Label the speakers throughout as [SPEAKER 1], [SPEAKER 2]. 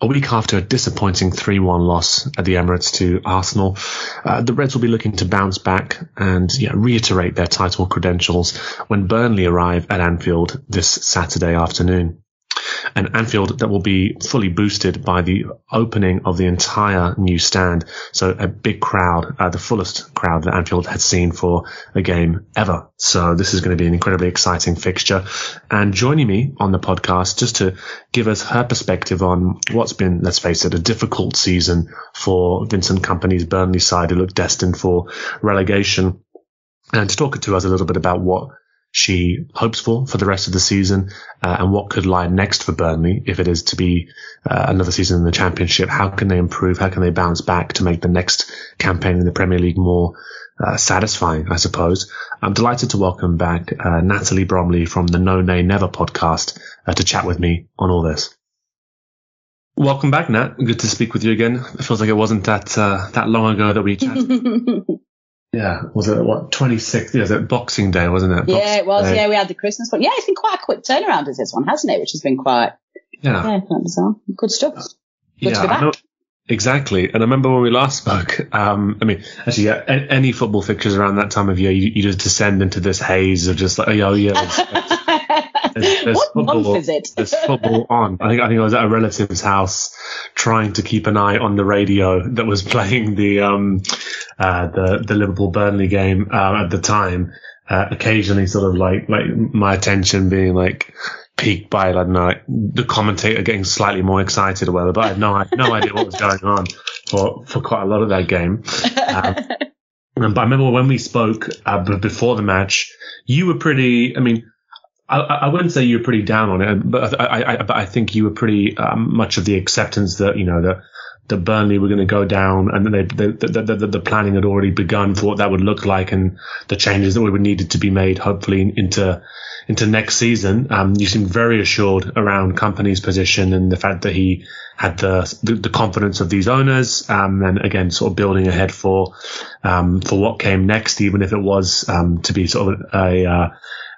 [SPEAKER 1] A week after a disappointing 3-1 loss at the Emirates to Arsenal, uh, the Reds will be looking to bounce back and yeah, reiterate their title credentials when Burnley arrive at Anfield this Saturday afternoon an Anfield that will be fully boosted by the opening of the entire new stand. So a big crowd, uh, the fullest crowd that Anfield had seen for a game ever. So this is going to be an incredibly exciting fixture. And joining me on the podcast just to give us her perspective on what's been, let's face it, a difficult season for Vincent Kompany's Burnley side who look destined for relegation and to talk to us a little bit about what she hopes for for the rest of the season uh, and what could lie next for Burnley if it is to be uh, another season in the championship. How can they improve? How can they bounce back to make the next campaign in the Premier League more uh, satisfying, I suppose. I'm delighted to welcome back uh, Natalie Bromley from the No Nay Never podcast uh, to chat with me on all this. Welcome back, Nat. Good to speak with you again. It feels like it wasn't that uh, that long ago that we chatted. Yeah, was it what 26th? Yeah, was it Boxing Day, wasn't it?
[SPEAKER 2] Boxing yeah, it was. Day. Yeah, we had the Christmas one. Yeah, it's been quite a quick turnaround as this one, hasn't it? Which has been quite yeah, yeah quite bizarre. Good stuff. Good
[SPEAKER 1] yeah, to be back. Exactly. And I remember when we last spoke, um, I mean, actually, yeah, any football fixtures around that time of year, you, you just descend into this haze of just like, oh, yeah,
[SPEAKER 2] there's, there's what football, month is it?
[SPEAKER 1] there's football on. I think, I think I was at a relative's house trying to keep an eye on the radio that was playing the, um, uh, the, the Liverpool Burnley game, uh, at the time. Uh, occasionally sort of like, like my attention being like, peaked by, I don't know, like the commentator getting slightly more excited or whatever, but I had no, I had no idea what was going on for, for quite a lot of that game. Um, but I remember when we spoke uh, before the match, you were pretty, I mean, I, I, wouldn't say you were pretty down on it, but I, I, but I think you were pretty um, much of the acceptance that, you know, that, that Burnley were going to go down and they, the, the, the, the, planning had already begun for what that would look like and the changes that would needed to be made, hopefully into into next season. Um, you seemed very assured around Kompany's position and the fact that he had the the, the confidence of these owners, um, and again, sort of building ahead for um, for what came next, even if it was um, to be sort of a, uh,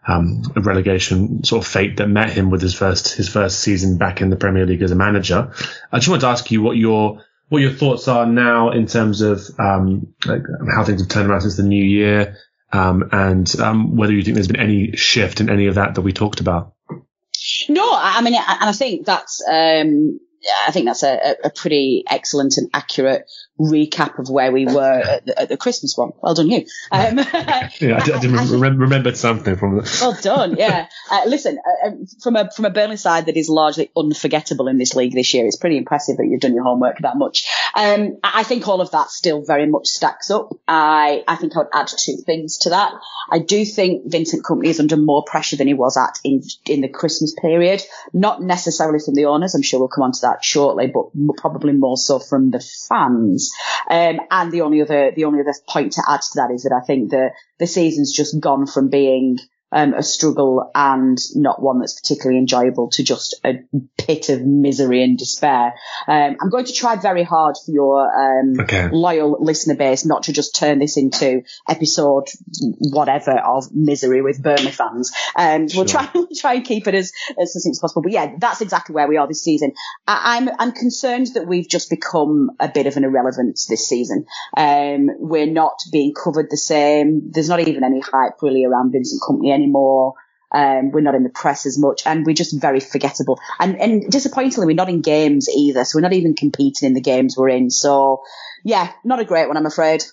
[SPEAKER 1] um, relegation sort of fate that met him with his first his first season back in the Premier League as a manager. I just wanted to ask you what your what your thoughts are now in terms of um, like how things have turned around since the new year, um, and um, whether you think there's been any shift in any of that that we talked about.
[SPEAKER 2] No, I mean, and I think that's um, I think that's a, a pretty excellent and accurate recap of where we were at the, at the Christmas one. Well done, you. Um,
[SPEAKER 1] yeah, I, I remember, remembered something from
[SPEAKER 2] the. Well done, yeah. Uh, listen, uh, um, from a from a Burnley side that is largely unforgettable in this league this year, it's pretty impressive that you've done your homework that much. Um, I think all of that still very much stacks up. I I think I would add two things to that. I do think Vincent Kompany is under more pressure than he was at in in the Christmas period. Not necessarily from the owners. I'm sure we'll come on to that shortly, but probably more so from the fans. Um, and the only other, the only other point to add to that is that I think the, the season's just gone from being um, a struggle and not one that's particularly enjoyable to just a pit of misery and despair. Um, I'm going to try very hard for your um, okay. loyal listener base not to just turn this into episode whatever of misery with Burnley fans. Um, sure. We'll try we'll try and keep it as as succinct as possible. But yeah, that's exactly where we are this season. I, am I'm, I'm concerned that we've just become a bit of an irrelevance this season. Um, we're not being covered the same. There's not even any hype really around Vincent anymore. Um, we're not in the press as much and we're just very forgettable. And, and disappointingly, we're not in games either. So we're not even competing in the games we're in. So yeah, not a great one, I'm afraid.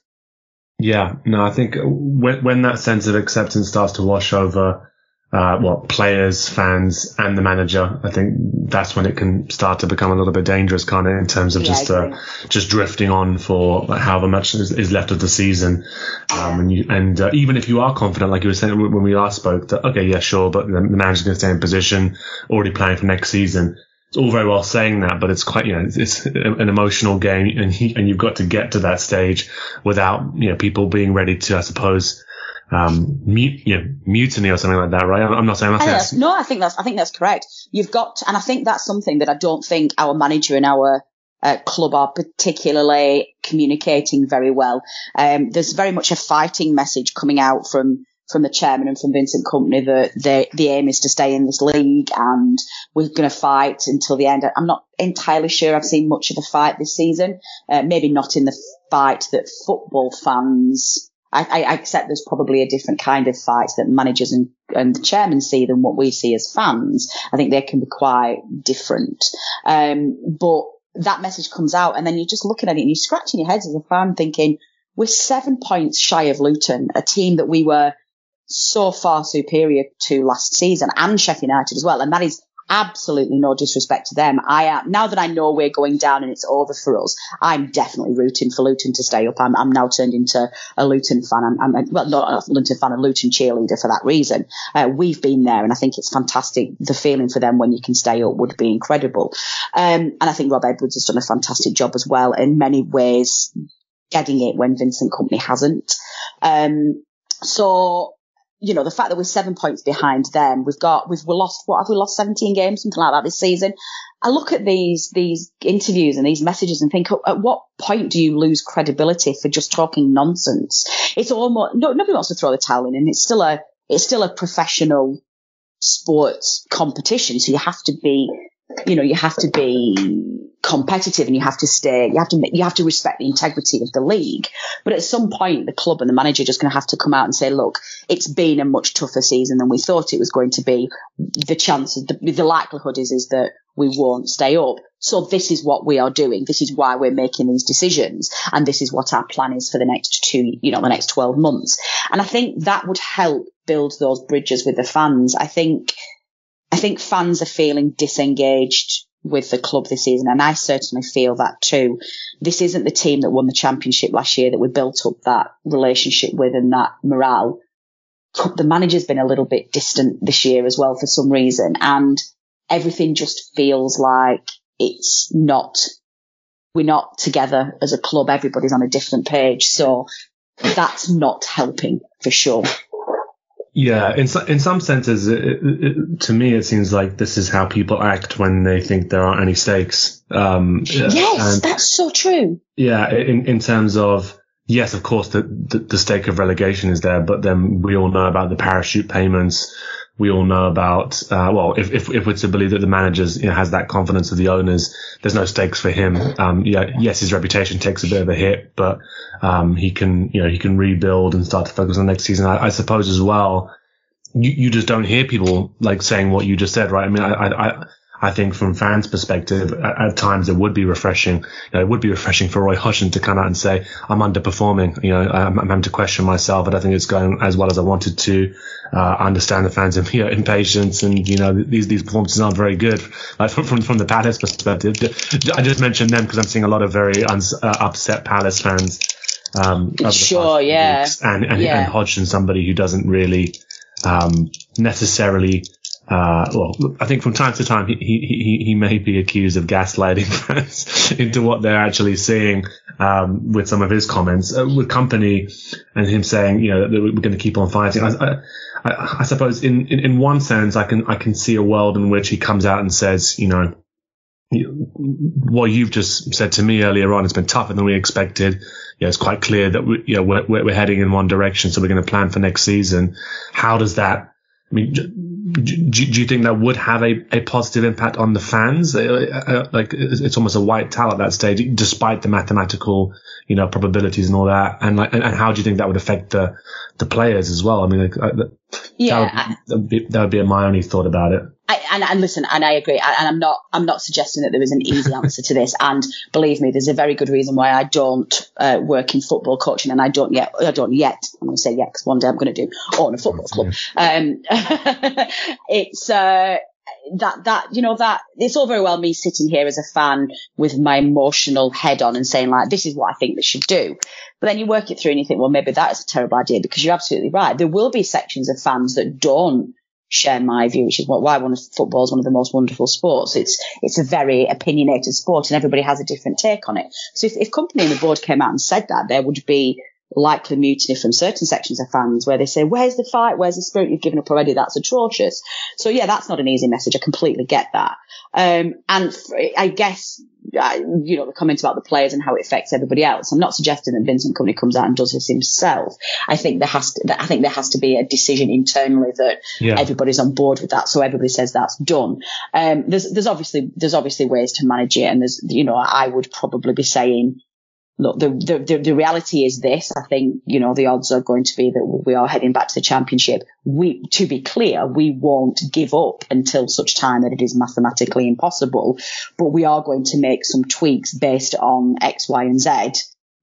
[SPEAKER 1] Yeah, no, I think when, when that sense of acceptance starts to wash over uh, well, players, fans, and the manager. I think that's when it can start to become a little bit dangerous, kind of in terms of yeah, just uh, just drifting on for like, however much is, is, left of the season. Um, and you, and uh, even if you are confident, like you were saying when we last spoke, that okay, yeah, sure, but the, the manager's going to stay in position, already planning for next season. It's all very well saying that, but it's quite, you know, it's an emotional game, and he, and you've got to get to that stage without, you know, people being ready to, I suppose, um, mut- you know, mutiny or something like that, right? I'm not saying
[SPEAKER 2] that's no, I think that's I think that's correct. You've got, to, and I think that's something that I don't think our manager and our uh, club are particularly communicating very well. Um, there's very much a fighting message coming out from from the chairman and from Vincent Kompany that the the aim is to stay in this league and we're going to fight until the end. I'm not entirely sure I've seen much of a fight this season. Uh, maybe not in the fight that football fans I, I, accept there's probably a different kind of fight that managers and, and the chairman see than what we see as fans. I think they can be quite different. Um, but that message comes out and then you're just looking at it and you're scratching your heads as a fan thinking, we're seven points shy of Luton, a team that we were so far superior to last season and Sheffield United as well. And that is absolutely no disrespect to them. I am now that I know we're going down and it's over for us. I'm definitely rooting for Luton to stay up. I'm, I'm now turned into a Luton fan. I'm, I'm well, not a Luton fan, a Luton cheerleader for that reason. Uh, we've been there, and I think it's fantastic. The feeling for them when you can stay up would be incredible. Um, and I think Rob Edwards has done a fantastic job as well in many ways, getting it when Vincent Kompany hasn't. Um, so you know, the fact that we're seven points behind them, we've got, we've we lost, what have we lost 17 games, something like that this season. I look at these, these interviews and these messages and think, oh, at what point do you lose credibility for just talking nonsense? It's almost, no, nobody wants to throw the towel in and it's still a, it's still a professional sports competition. So you have to be, you know, you have to be competitive and you have to stay, you have to, you have to respect the integrity of the league. But at some point, the club and the manager are just going to have to come out and say, look, it's been a much tougher season than we thought it was going to be. The chances, the, the likelihood is, is that we won't stay up. So this is what we are doing. This is why we're making these decisions. And this is what our plan is for the next two, you know, the next 12 months. And I think that would help build those bridges with the fans. I think, I think fans are feeling disengaged with the club this season, and I certainly feel that too. This isn't the team that won the championship last year that we built up that relationship with and that morale. The manager's been a little bit distant this year as well for some reason, and everything just feels like it's not, we're not together as a club. Everybody's on a different page. So that's not helping for sure.
[SPEAKER 1] Yeah, in in some senses, it, it, to me, it seems like this is how people act when they think there aren't any stakes.
[SPEAKER 2] Um, yes, that's so true.
[SPEAKER 1] Yeah, in in terms of yes, of course, the, the, the stake of relegation is there, but then we all know about the parachute payments, we all know about, uh, well, if, if, if we're to believe that the manager you know, has that confidence of the owners, there's no stakes for him. Um, yeah, yes, his reputation takes a bit of a hit, but, um, he can, you know, he can rebuild and start to focus on next season. I, I suppose as well, you, you just don't hear people like saying what you just said, right? I mean, I, I, I think from fans' perspective, at, at, times it would be refreshing. You know, it would be refreshing for Roy Hodgson to come out and say, "I'm underperforming." You know, I'm, I'm, having to question myself. I don't think it's going as well as I wanted to. Uh, I understand the fans' you know, impatience, and you know these these performances aren't very good. Like from from, from the Palace perspective, I just mentioned them because I'm seeing a lot of very uns, uh, upset Palace fans. Um,
[SPEAKER 2] sure, yeah,
[SPEAKER 1] and and,
[SPEAKER 2] yeah.
[SPEAKER 1] and Hodgson, somebody who doesn't really um, necessarily uh, well, I think from time to time he, he, he may be accused of gaslighting fans into what they're actually seeing, um, with some of his comments, uh, with Kompany and him saying, you know, that we're going to keep on fighting. I, I, I suppose in, in, in one sense, I can, I can see a world in which he comes out and says, you know, what you've just said to me earlier on, it's been tougher than we expected. Yeah, it's quite clear that we, you know, we're, we're heading in one direction. So we're going to plan for next season. How does that, I mean, do, do, you think that would have a, a positive impact on the fans? Uh, uh, like it's almost a white towel at that stage, despite the mathematical, you know, probabilities and all that. And like, and, how do you think that would affect the the players as well? I mean, like, uh,
[SPEAKER 2] yeah,
[SPEAKER 1] that would, be, that would be my only thought about it.
[SPEAKER 2] I, and, and listen, and I agree, and I'm not, I'm not suggesting that there is an easy answer to this. And believe me, there's a very good reason why I don't uh, work in football coaching, and I don't yet, I don't yet. I'm going to say yet because one day I'm going to do own a football club. Um, it's uh, that that you know that it's all very well me sitting here as a fan with my emotional head on and saying like this is what I think they should do. But then you work it through and you think, well, maybe that is a terrible idea because you're absolutely right. There will be sections of fans that don't share my view, which is why one of football is one of the most wonderful sports. It's it's a very opinionated sport, and everybody has a different take on it. So if, if Kompany and the board came out and said that, there would be likely mutiny from certain sections of fans where they say, "Where's the fight? Where's the spirit you've given up already? That's atrocious." So yeah, that's not an easy message. I completely get that. Um, and I guess you know, the comments about the players and how it affects everybody else. I'm not suggesting that Vincent Kompany comes out and does this himself. I think there has to, I think there has to be a decision internally that yeah. everybody's on board with that. So everybody says that's done. Um, there's, there's obviously, there's obviously ways to manage it. And there's, you know, I would probably be saying, look, the, the, the, reality is this. I think, you know, the odds are going to be that we are heading back to the championship. We, to be clear, we won't give up until such time that it is mathematically impossible, but we are going to make some tweaks based on X, Y, and Z.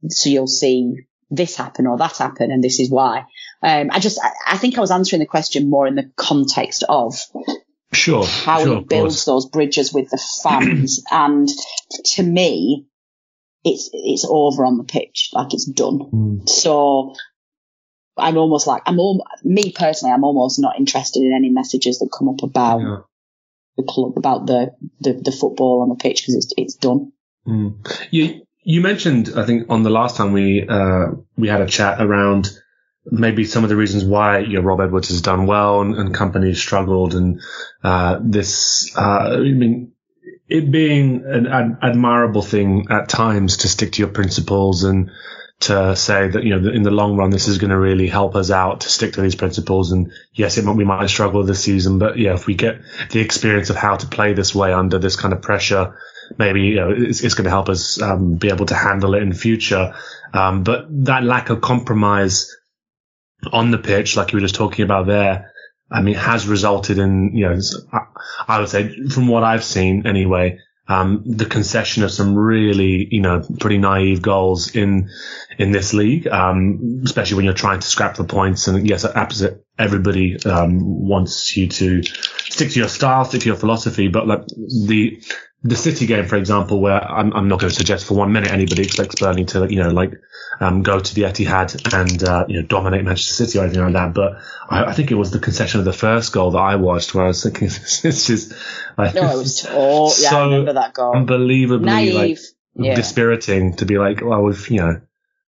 [SPEAKER 2] So you'll see this happen or that happen, and this is why. Um, I just, I, I think I was answering the question more in the context of
[SPEAKER 1] Sure.
[SPEAKER 2] How
[SPEAKER 1] sure,
[SPEAKER 2] he builds those bridges with the fans. and to me, it's it's over on the pitch, like it's done. Mm. So I'm almost like I'm all me personally. I'm almost not interested in any messages that come up about yeah. the club, about the, the, the football on the pitch because it's it's done.
[SPEAKER 1] Mm. You you mentioned I think on the last time we uh, we had a chat around maybe some of the reasons why you know, Rob Edwards has done well and, and Kompany's struggled and uh, this uh, I mean it being an ad- admirable thing at times to stick to your principles and to say that, you know, in the long run, this is going to really help us out to stick to these principles. And yes, it, might we might struggle this season, but yeah, if we get the experience of how to play this way under this kind of pressure, maybe, you know, it's, it's going to help us um, be able to handle it in future. Um, but that lack of compromise on the pitch, like you were just talking about there, I mean, has resulted in, you know, I would say from what I've seen anyway, um, the concession of some really, you know, pretty naive goals in, in this league, um, especially when you're trying to scrap the points. And yes, opposite, everybody, um, wants you to stick to your style, stick to your philosophy, but like the, the City game, for example, where I'm, I'm, not going to suggest for one minute anybody expects Burnley to, you know, like, um, go to the Etihad and, uh, you know, dominate Manchester City or anything like that. But I, I, think it was the concession of the first goal that I watched where I was thinking, this is
[SPEAKER 2] like, no, it was, oh, yeah, so I remember that goal.
[SPEAKER 1] Unbelievably,
[SPEAKER 2] Naive.
[SPEAKER 1] like,
[SPEAKER 2] yeah.
[SPEAKER 1] dispiriting to be like, well, we've, you know,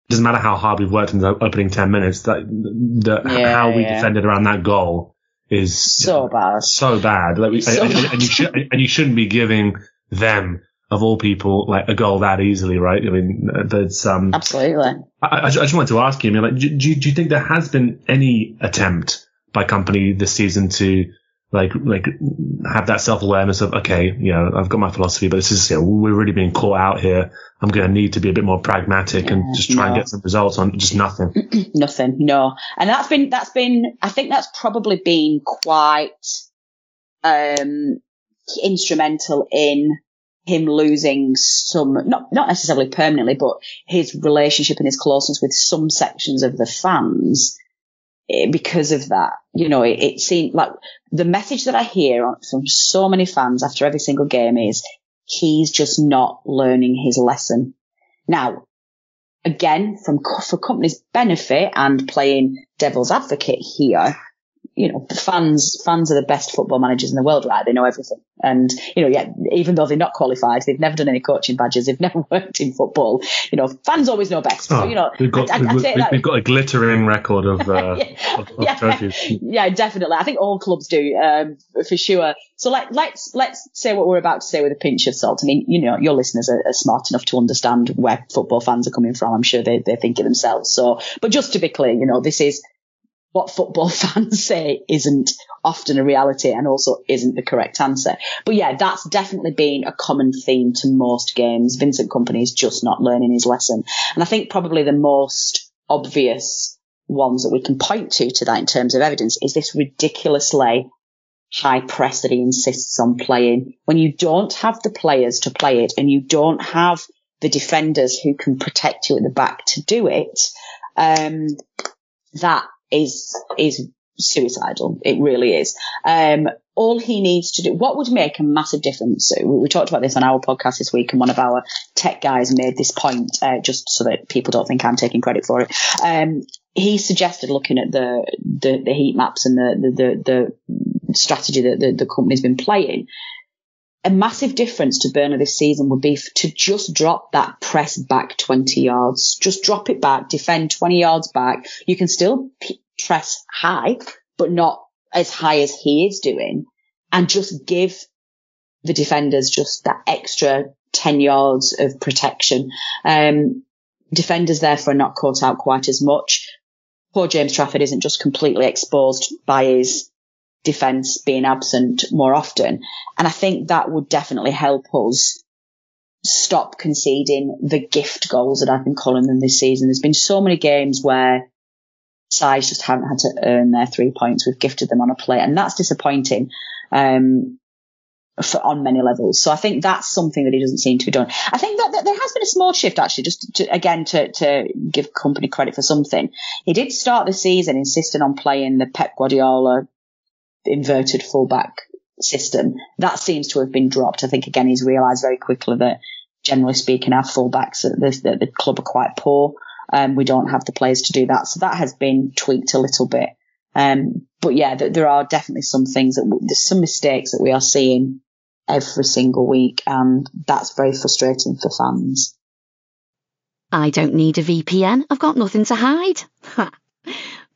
[SPEAKER 1] doesn't matter how hard we've worked in the opening 10 minutes, that, the, yeah, how we defended around that goal is
[SPEAKER 2] so bad.
[SPEAKER 1] So bad. Like we, so and, bad. and, you should, and you shouldn't be giving them of all people like a goal that easily, right? I mean, there's um
[SPEAKER 2] absolutely.
[SPEAKER 1] I, I, just wanted to ask you, I mean, like, do, do, do you think there has been any attempt by Kompany this season to like like have that self awareness of okay, you know, I've got my philosophy, but this is you know, we're really being caught out here. I'm going to need to be a bit more pragmatic yeah, and just try no. and get some results on just nothing.
[SPEAKER 2] nothing, no. And that's been that's been I think that's probably been quite um instrumental in him losing some not not necessarily permanently, but his relationship and his closeness with some sections of the fans Eh, because of that. You know, it, it seemed like the message that I hear from so many fans after every single game is he's just not learning his lesson. Now, again, from for Kompany's benefit and playing devil's advocate here, you know, fans fans are the best football managers in the world, right? They know everything. And, you know, yeah, even though they're not qualified, they've never done any coaching badges, they've never worked in football, you know, fans always know best. Oh, so, you know,
[SPEAKER 1] we've got, I, we've, we've, we've, got a glittering record of, uh, yeah, of, of
[SPEAKER 2] yeah, trophies. Yeah, definitely. I think all clubs do, um, for sure. So let, let's, let's say what we're about to say with a pinch of salt. I mean, you know, your listeners are, are smart enough to understand where football fans are coming from. I'm sure they, they think it themselves. So, but just to be clear, you know, this is, what football fans say isn't often a reality and also isn't the correct answer. But yeah, that's definitely been a common theme to most games. Vincent Kompany is just not learning his lesson. And I think probably the most obvious ones that we can point to to that in terms of evidence is this ridiculously high press that he insists on playing. When you don't have the players to play it and you don't have the defenders who can protect you at the back to do it, um, that is is suicidal. It really is. Um, all he needs to do, what would make a massive difference? So we, we, talked about this on our podcast this week, and one of our tech guys made this point, uh, just so that people don't think I'm taking credit for it. Um, he suggested looking at the, the, the heat maps and the, the, the, the strategy that the, the Kompany's been playing a massive difference to Burnley this season would be to just drop that press back 20 yards. Just drop it back, defend 20 yards back. You can still p- press high, but not as high as he is doing and just give the defenders just that extra 10 yards of protection. Um, defenders therefore are not caught out quite as much. Poor James Trafford isn't just completely exposed by his defence being absent more often. And I think that would definitely help us stop conceding the gift goals that I've been calling them this season. There's been so many games where sides just haven't had to earn their three points. We've gifted them on a plate, and that's disappointing. Um, for, on many levels. So I think that's something that he doesn't seem to be doing. I think that, that there has been a small shift actually, just to, again to, to give Kompany credit for something. He did start the season insisting on playing the Pep Guardiola inverted fullback system. That seems to have been dropped. I think again he's realised very quickly that generally speaking our fullbacks at the, the, the club are quite poor. Um, we don't have the players to do that, so that has been tweaked a little bit. Um, but yeah, th- there are definitely some things that w- there's some mistakes that we are seeing every single week, and that's very frustrating for fans.
[SPEAKER 3] I don't need a VPN. I've got nothing to hide.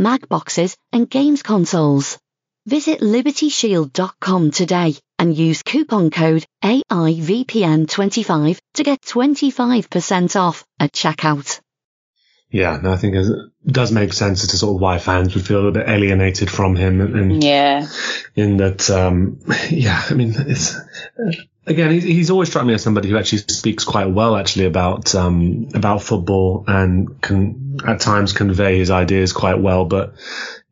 [SPEAKER 3] Mac boxes, and games consoles. Visit libertyshield.com today and use coupon code AIVPN25 to get 25% off at checkout.
[SPEAKER 1] Yeah, no, I think it does make sense as to sort of why fans would feel a little bit alienated from him. And
[SPEAKER 2] yeah,
[SPEAKER 1] in that, um, yeah, I mean, it's again, he's always struck me as somebody who actually speaks quite well, actually, about um, about football and can at times convey his ideas quite well. But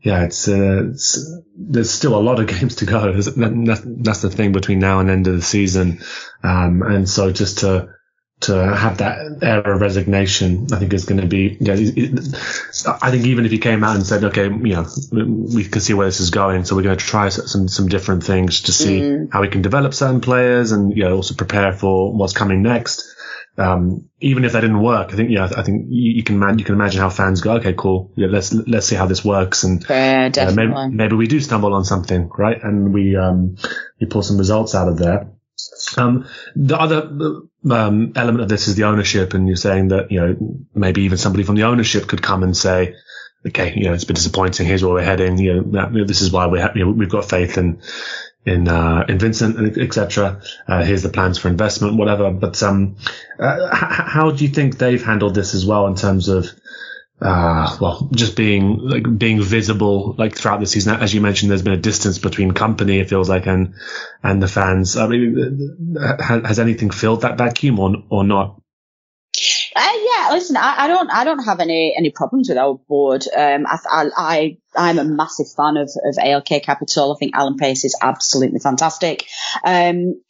[SPEAKER 1] yeah, it's, uh, it's, there's still a lot of games to go. That's the thing between now and end of the season. Um, and so just to, to have that air of resignation, I think is going to be, yeah, I think even if he came out and said, okay, you know, we can see where this is going. So we're going to try some, some different things to see mm. how we can develop certain players and, you know, also prepare for what's coming next um, even if that didn't work, I think yeah, I think you, can man, you can imagine how fans go. Okay, cool. Yeah, let's let's see how this works, and
[SPEAKER 2] yeah, uh,
[SPEAKER 1] maybe, maybe, we do stumble on something, right? And we um, we pull some results out of there. Um, the other um, element of this is the ownership, and you're saying that you know maybe even somebody from the ownership could come and say, okay, you know, it's been disappointing. Here's where we're heading. You know, this is why we have, you know, we've got faith in in uh, in Vincent, etc. Uh, here's the plans for investment, whatever. But um, uh, h- how do you think they've handled this as well in terms of uh, well, just being like being visible like throughout the season? As you mentioned, there's been a distance between Kompany. It feels like and and the fans. I mean, has anything filled that vacuum or or not?
[SPEAKER 2] Uh, yeah, listen, I, I, don't, I don't have any any problems with our board. Um, I, I, I, am a massive fan of of ALK Capital. I think Alan Pace is absolutely fantastic. Um,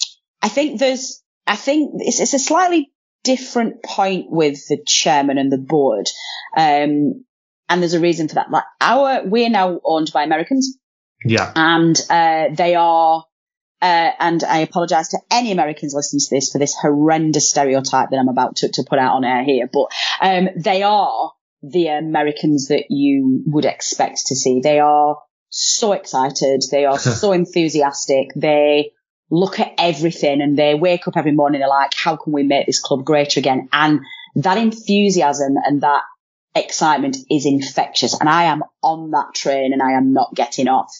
[SPEAKER 2] I think there's, I think it's, it's a slightly different point with the chairman and the board. Um, and there's a reason for that. Like our, we're now owned by Americans.
[SPEAKER 1] Yeah.
[SPEAKER 2] And, uh, they are uh, and I apologize to any Americans listening to this for this horrendous stereotype that I'm about to, to put out on air here, but um, they are the Americans that you would expect to see. They are so excited. They are so enthusiastic. They look at everything and they wake up every morning. They're like, how can we make this club greater again? And that enthusiasm and that excitement is infectious. And I am on that train and I am not getting off.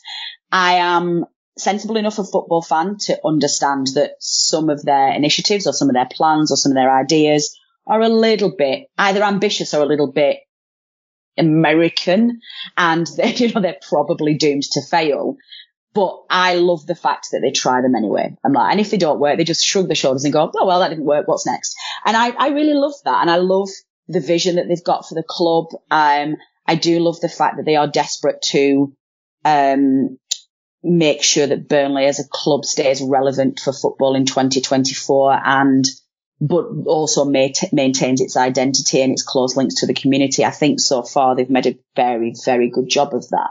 [SPEAKER 2] I am sensible enough a football fan to understand that some of their initiatives or some of their plans or some of their ideas are a little bit either ambitious or a little bit American and they you know, they're probably doomed to fail. But I love the fact that they try them anyway. I'm like, and if they don't work, they just shrug their shoulders and go, oh, well, that didn't work. What's next? And I, I really love that. And I love the vision that they've got for the club. Um, I do love the fact that they are desperate to, um, make sure that Burnley as a club stays relevant for football in 2024 and but also maintains its identity and its close links to the community. I think so far they've made a very, very good job of that.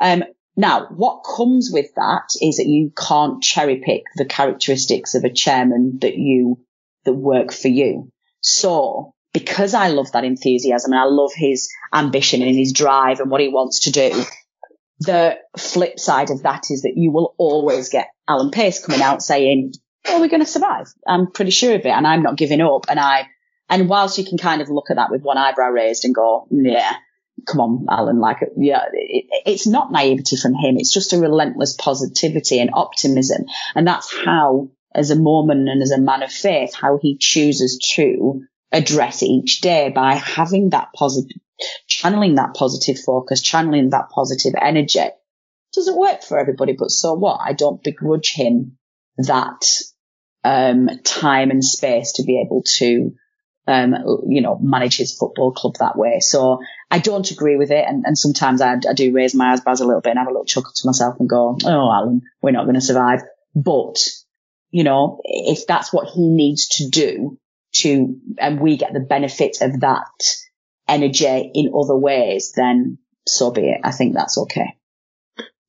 [SPEAKER 2] Um, now, what comes with that is that you can't cherry pick the characteristics of a chairman that you, that work for you. So, because I love that enthusiasm and I love his ambition and his drive and what he wants to do, the flip side of that is that you will always get Alan Pace coming out saying, "Oh, we're going to survive." I'm pretty sure of it, and I'm not giving up. And I, and whilst you can kind of look at that with one eyebrow raised and go, "Yeah, come on, Alan," like, yeah, it, it's not naivety from him. It's just a relentless positivity and optimism, and that's how, as a Mormon and as a man of faith, how he chooses to address each day by having that positive channeling that positive focus, channeling that positive energy. Doesn't work for everybody, but so what? I don't begrudge him that um, time and space to be able to, um, you know, manage his football club that way. So I don't agree with it, and, and sometimes I, I, do raise my eyebrows a little bit and have a little chuckle to myself and go, "Oh, Alan, we're not going to survive." But you know, if that's what he needs to do to, and we get the benefit of that energy in other ways, then so be it. I think that's okay.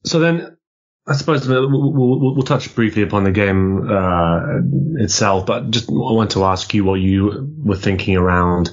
[SPEAKER 1] So then, I suppose we'll, we'll, we'll touch briefly upon the game uh, itself, but just I want to ask you what you were thinking around,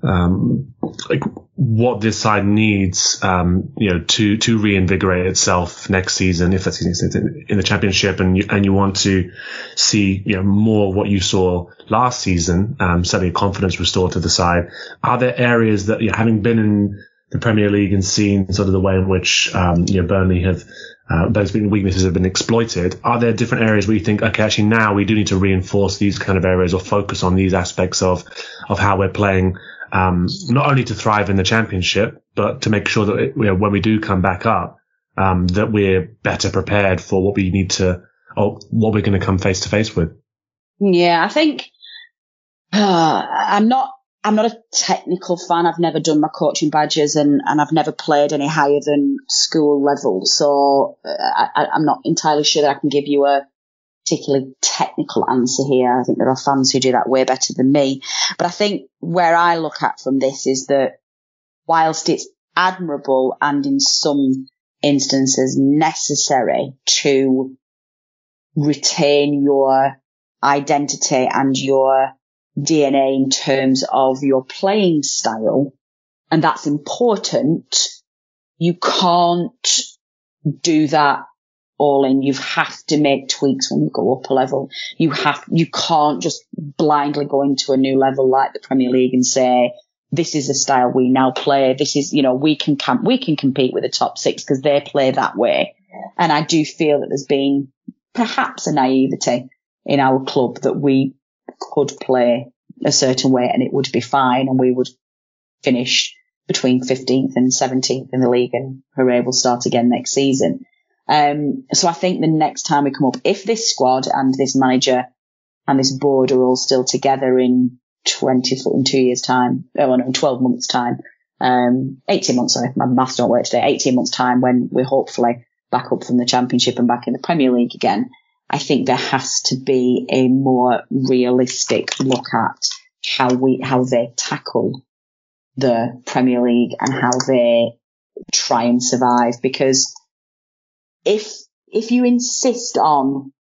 [SPEAKER 1] um, like what this side needs, um, you know, to to reinvigorate itself next season, if that's in the championship, and you, and you want to see you know more of what you saw last season, um, certainly confidence restored to the side. Are there areas that you know, having been in the Premier League and seen sort of the way in which um, you know Burnley have uh, those weaknesses have been exploited. Are there different areas where you think, okay, actually now we do need to reinforce these kind of areas or focus on these aspects of of how we're playing um, not only to thrive in the championship, but to make sure that it, you know, when we do come back up, um, that we're better prepared for what we need to, or what we're going to come face to face with.
[SPEAKER 2] Yeah, I think uh, I'm not I'm not a technical fan. I've never done my coaching badges and, and I've never played any higher than school level. So uh, I, I'm not entirely sure that I can give you a particularly technical answer here. I think there are fans who do that way better than me. But I think where I look at from this is that whilst it's admirable and in some instances necessary to retain your identity and your DNA in terms of your playing style, and that's important, you can't do that all in. You have to make tweaks when you go up a level. You have, you can't just blindly go into a new level like the Premier League and say, this is the style we now play. This is, you know, we can camp, we can compete with the top six because they play that way. And I do feel that there's been perhaps a naivety in our club that we could play a certain way and it would be fine and we would finish between 15th and 17th in the league and hooray, we'll start again next season. Um, so I think the next time we come up, if this squad and this manager and this board are all still together in 20, in two years time, oh no, in 12 months time, um, 18 months, sorry, my maths don't work today, 18 months time when we're hopefully back up from the championship and back in the Premier League again. I think there has to be a more realistic look at how we, how they tackle the Premier League and how they try and survive. Because if if you insist on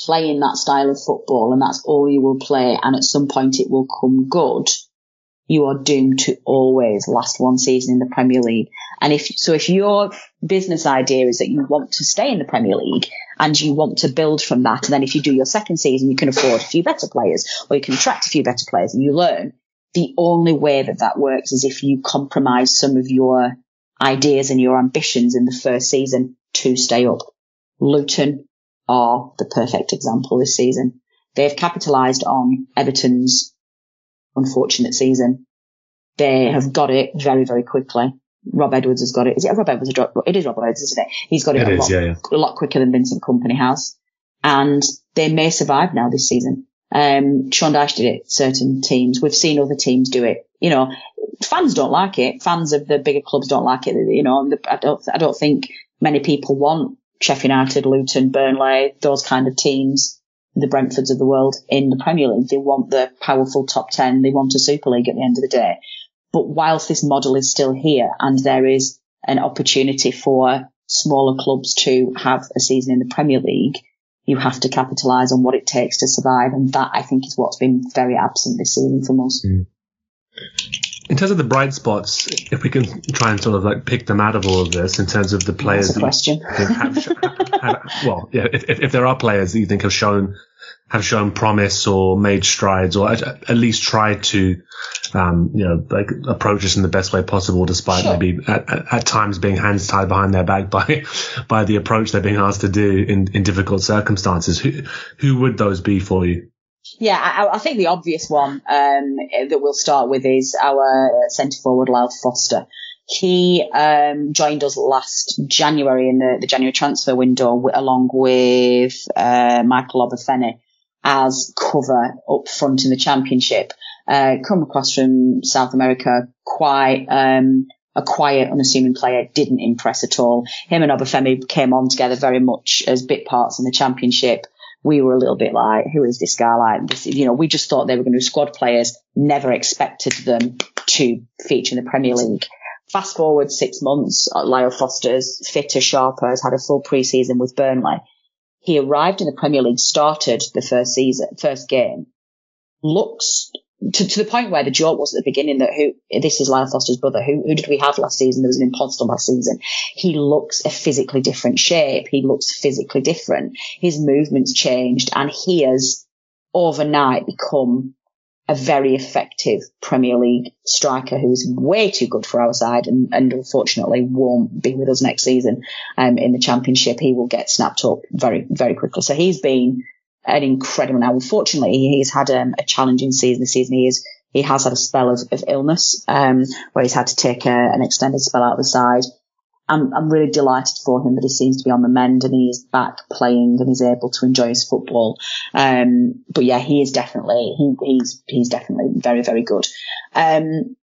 [SPEAKER 2] playing that style of football and that's all you will play and at some point it will come good, you are doomed to always last one season in the Premier League. And if so, if your business idea is that you want to stay in the Premier League and you want to build from that, and then if you do your second season, you can afford a few better players or you can attract a few better players and you learn. The only way that that works is if you compromise some of your ideas and your ambitions in the first season to stay up. Luton are the perfect example this season. They've capitalised on Everton's unfortunate season. They have got it very, very quickly. Rob Edwards has got it. Is it Rob Edwards? It is Rob Edwards, isn't it? He's got it, it a, is, lot, yeah, yeah. a lot quicker than Vincent Kompany has. And they may survive now this season. Um, Sean Dyche did it, certain teams. We've seen other teams do it. You know, fans don't like it. Fans of the bigger clubs don't like it. You know, I don't, I don't think many people want Sheffield United, Luton, Burnley, those kind of teams, the Brentfords of the world in the Premier League. They want the powerful top 10. They want a Super League at the end of the day. But whilst this model is still here and there is an opportunity for smaller clubs to have a season in the Premier League, you have to capitalise on what it takes to survive. And that I think is what's been very absent this season from us. Mm
[SPEAKER 1] in terms of the bright spots, if we can try and sort of like pick them out of all of this, in terms of the players,
[SPEAKER 2] That's a question. Have,
[SPEAKER 1] have, well, yeah, if, if, there are players that you think have shown have shown promise or made strides or at, at least tried to, um, you know, like approach this in the best way possible, despite sure. maybe at, at, at, times being hands tied behind their back by by the approach they're being asked to do in, in difficult circumstances. Who who would those be for you?
[SPEAKER 2] Yeah, I, I, think the obvious one um, that we'll start with is our centre forward, Lyle Foster. He um, joined us last January in the, the January transfer window, along with uh, Michael Obafemi as cover up front in the championship. Uh, come across from South America, quite um, a quiet, unassuming player, didn't impress at all. Him and Obafemi came on together very much as bit parts in the championship we were a little bit like, who is this guy? Like, this, you know, we just thought they were going to be squad players, never expected them to feature in the Premier League. Fast forward six months, uh, Lyle Foster's fitter, sharper, has had a full pre-season with Burnley. He arrived in the Premier League, started the first season, first game, looks to, to the point where the joke was at the beginning that who this is Lyle Foster's brother. Who who did we have last season? There was an imposter last season. He looks a physically different shape. He looks physically different. His movements changed, and he has overnight become a very effective Premier League striker who is way too good for our side and, and unfortunately won't be with us next season um, in the championship. He will get snapped up very, very quickly. So he's been an incredible. Now, unfortunately, he's had um, a challenging season this season. He is he has had a spell of, of illness um, where he's had to take a, an extended spell out of the side. I'm, I'm really delighted for him that he seems to be on the mend and he's back playing and he's able to enjoy his football. Um, but yeah, he is definitely, he, he's, he's definitely very, very good. Um,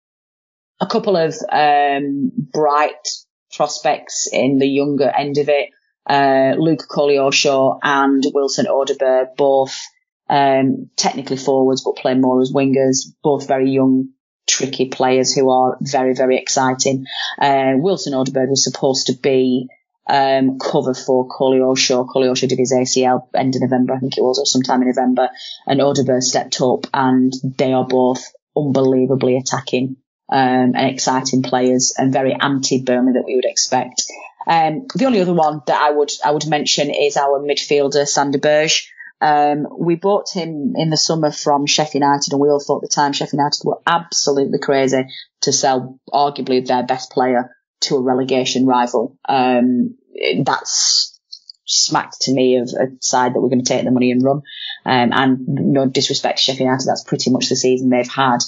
[SPEAKER 2] a couple of, um, bright prospects in the younger end of it. Uh, Luke Koleosho and Wilson Odobert, both, um, technically forwards, but play more as wingers, both very young tricky players who are very, very exciting. Uh, Wilson Odobert was supposed to be um, cover for Koleosho. Koleosho did his ACL end of November, I think it was, or sometime in November, and Odobert stepped up, and they are both unbelievably attacking um, and exciting players, and very anti-Burnley that we would expect. Um, the only other one that I would I would mention is our midfielder Sander Berge. Um, we bought him in the summer from Sheffield United, and we all thought at the time Sheffield United were absolutely crazy to sell arguably their best player to a relegation rival. Um, that's smacked to me of a side that we're going to take the money and run. Um, and no disrespect to Sheffield United, that's pretty much the season they've had.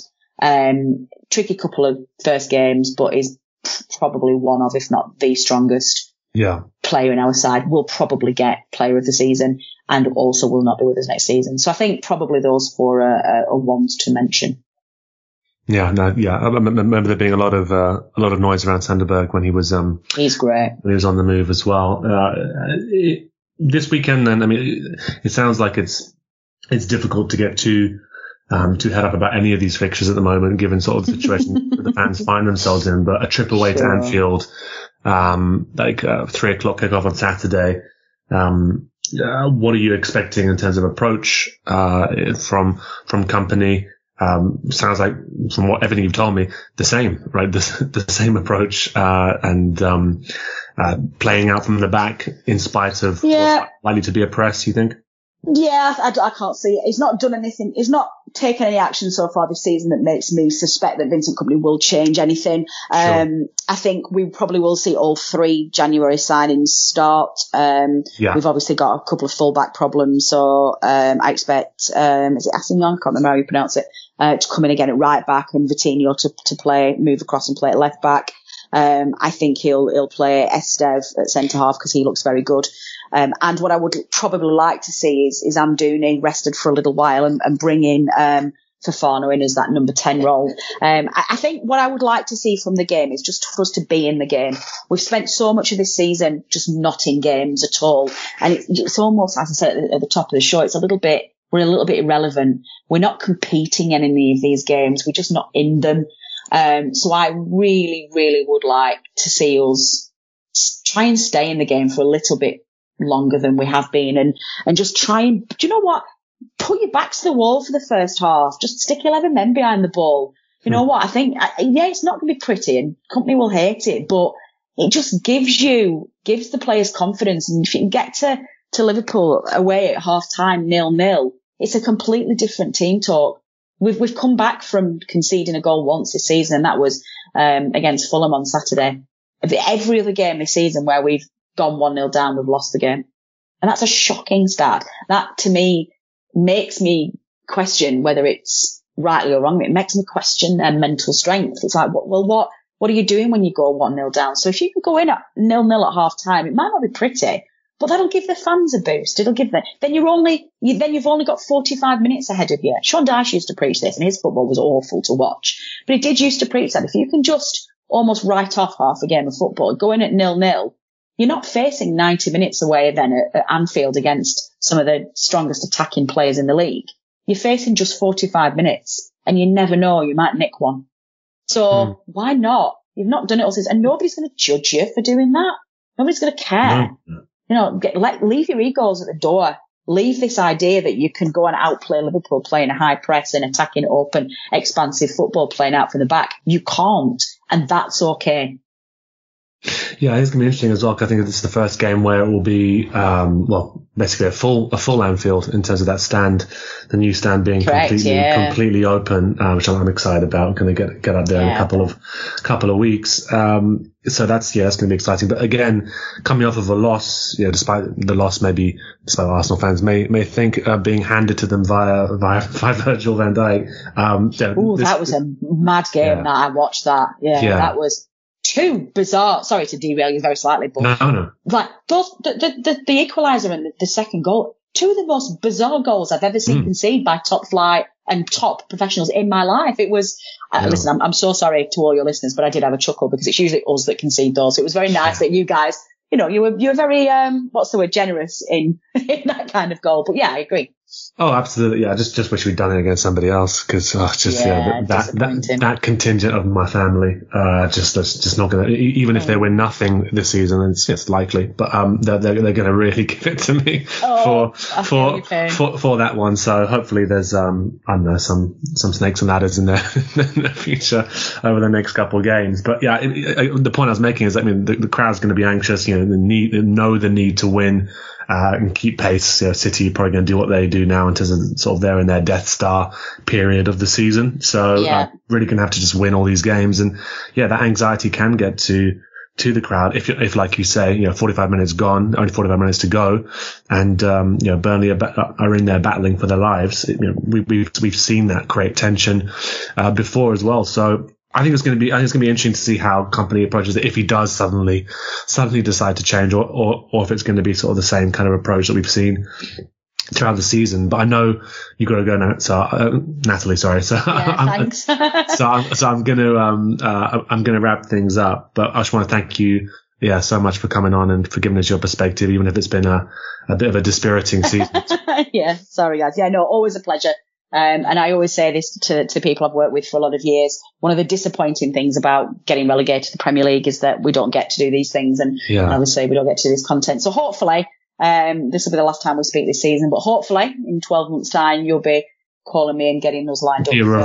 [SPEAKER 2] Um, tricky couple of first games, but is probably one of, if not the strongest
[SPEAKER 1] yeah.
[SPEAKER 2] player in our side. Will probably get player of the season and also will not be with us next season. So I think probably those four are, are ones to mention.
[SPEAKER 1] Yeah, no, yeah. I remember there being a lot of uh, a lot of noise around Sander Berge when he was um
[SPEAKER 2] he's great
[SPEAKER 1] when he was on the move as well. Uh, it, this weekend, then I mean, it, it, sounds like it's it's difficult to get too um too head up about any of these fixtures at the moment, given sort of the situation that the fans find themselves in. But a trip away sure. to Anfield, um, like uh, three o'clock kickoff on Saturday, um, uh, what are you expecting in terms of approach uh, from from Kompany? Um, sounds like from what everything you've told me, the same, right? The, the same approach uh, and um, uh, playing out from the back in spite of
[SPEAKER 2] yeah.
[SPEAKER 1] likely to be a press. You think?
[SPEAKER 2] Yeah, I, I, can't see it. He's not done anything. He's not taken any action so far this season that makes me suspect that Vincent Kompany will change anything. Sure. Um, I think we probably will see all three January signings start. Um, yeah. we've obviously got a couple of fullback problems, so um, I expect um, is it Assignon? I can't remember how you pronounce it. Uh, to come in again at right back and Vitinho to to play, move across and play at left back. Um, I think he'll he'll play Estève at centre half because he looks very good. Um, and what I would probably like to see is, is Amdouni rested for a little while and, and bring in, um, in as that number 10 role. Um, I, I, think what I would like to see from the game is just for us to be in the game. We've spent so much of this season just not in games at all. And it, it's almost, as I said at the, at the top of the show, it's a little bit, we're a little bit irrelevant. We're not competing in any of these games. We're just not in them. Um, so I really, really would like to see us try and stay in the game for a little bit longer than we have been and, and just try and, do you know what? Put your back to the wall for the first half. Just stick 11 men behind the ball. You know hmm. what? I think, yeah, it's not going to be pretty and Kompany will hate it, but it just gives you, gives the players confidence. And if you can get to, to Liverpool away at half time, nil nil, it's a completely different team talk. We've, we've come back from conceding a goal once this season and that was, um, against Fulham on Saturday. Every other game this season where we've gone 1 0 down, we've lost the game. And that's a shocking stat. That to me makes me question whether it's rightly or wrong. It makes me question their mental strength. It's like, well, what, what are you doing when you go 1 0 down? So if you can go in at nil nil at half time, it might not be pretty, but that'll give the fans a boost. It'll give them, then you're only, you, then you've only got 45 minutes ahead of you. Sean Dyche used to preach this and his football was awful to watch, but he did used to preach that if you can just almost write off half a game of football, go in at nil nil, you're not facing 90 minutes away then at, at Anfield against some of the strongest attacking players in the league. You're facing just 45 minutes and you never know, you might nick one. So mm. why not? You've not done it all since, and nobody's going to judge you for doing that. Nobody's going to care. You know, get, let, leave your egos at the door. Leave this idea that you can go and outplay Liverpool playing a high press and attacking open, expansive football playing out from the back. You can't. And that's okay.
[SPEAKER 1] Yeah, it's going to be interesting as well. I think this is the first game where it will be, um, well, basically a full a full Anfield in terms of that stand, the new stand being Correct, completely yeah. completely open, uh, which I'm excited about. I'm going to get get up there yeah. in a couple of couple of weeks. Um, so that's yeah, that's going to be exciting. But again, coming off of a loss, you know, despite the loss, maybe despite Arsenal fans may may think uh, being handed to them via via, via Virgil Van Dijk. Um,
[SPEAKER 2] Ooh, that was a mad game. Yeah. That I watched that. Yeah, that was two bizarre. Sorry to derail you very slightly, but
[SPEAKER 1] no, no.
[SPEAKER 2] like those the the, the, the equaliser and the, the, second goal, two of the most bizarre goals I've ever seen mm. conceded by top flight and top professionals in my life. It was. Uh. Listen, I'm, I'm so sorry to all your listeners, but I did have a chuckle because it's usually us that concede those. So it was very nice that you guys, you know, you were you were very um, what's the word, generous in in that kind of goal. But yeah, I agree.
[SPEAKER 1] Oh, absolutely. Yeah, I just just wish we'd done it against somebody else because oh, just yeah, yeah that, that that contingent of my family uh, just just not gonna even if they win nothing this season, it's it's likely, but um they're they're, they're gonna really give it to me oh, for for, for for that one. So hopefully there's um I don't know some some snakes and ladders in there in the future over the next couple of games. But yeah, it, it, the point I was making is I mean the, the crowd's going to be anxious, you know, the need know the need to win uh, and keep pace. You know, City are probably going to do what they do now in terms of sort of they're in their Death Star period of the season. So yeah. uh, really going to have to just win all these games. And yeah, that anxiety can get to, to the crowd. If, if like you say, you know, 45 minutes gone, only 45 minutes to go and, um, you know, Burnley are, are in there battling for their lives. You know, we, we've, we've seen that create tension, uh, before as well. So I think it's going to be, I think it's going to be interesting to see how Kompany approaches it if he does suddenly, suddenly decide to change or, or, or if it's going to be sort of the same kind of approach that we've seen throughout the season. But I know you got to go now. So, uh, Natalie, sorry. So,
[SPEAKER 2] yeah, I'm,
[SPEAKER 1] so I'm, so I'm going to, um, uh, I'm going to wrap things up, but I just want to thank you. Yeah, so much for coming on and for giving us your perspective, even if it's been a, a bit of a dispiriting season.
[SPEAKER 2] yeah, sorry guys. Yeah, no, always a pleasure. Um, and I always say this to, to people I've worked with for a lot of years. One of the disappointing things about getting relegated to the Premier League is that we don't get to do these things. And yeah. obviously we don't get to do this content. So hopefully, um, this will be the last time we speak this season, but hopefully in 12 months time, you'll be calling me and getting us lined up for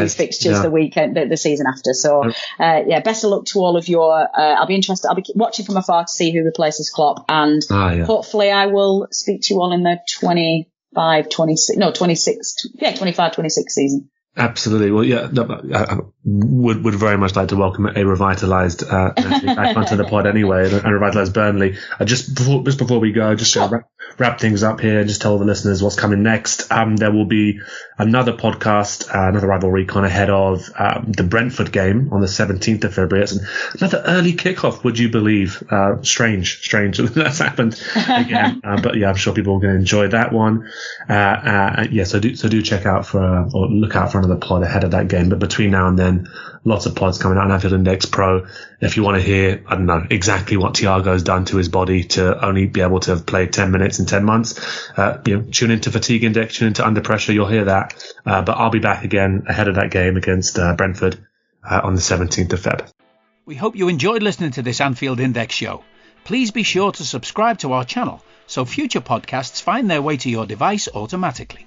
[SPEAKER 2] two fixtures yeah. the weekend, the, the, season after. So, uh, yeah, best of luck to all of your, uh, I'll be interested. I'll be watching from afar to see who replaces Klopp and ah, yeah. hopefully I will speak to you all in the 20, 25, 26, no, 26, yeah, 25, 26 season.
[SPEAKER 1] Absolutely. Well, yeah, I would would very much like to welcome a revitalised uh, back onto the pod anyway, and a revitalised Burnley. Uh, just before just before we go, just to wrap, wrap things up here, just tell the listeners what's coming next. Um, there will be another podcast, uh, another rival recon ahead of um, the Brentford game on the 17th of February. It's another early kickoff. Would you believe? Uh, strange, strange that's happened again. uh, but yeah, I'm sure people are going to enjoy that one. Uh, uh, yeah, so do so do check out for or look out for another pod ahead of that game. But between now and then, lots of pods coming out on Anfield Index Pro. If you want to hear, I don't know, exactly what Thiago's done to his body to only be able to have played 10 minutes in 10 months, uh, you know, tune into Fatigue Index, tune into Under Pressure, you'll hear that. Uh, but I'll be back again ahead of that game against uh, Brentford uh, on the 17th of Feb.
[SPEAKER 4] We hope you enjoyed listening to this Anfield Index show. Please be sure to subscribe to our channel so future podcasts find their way to your device automatically.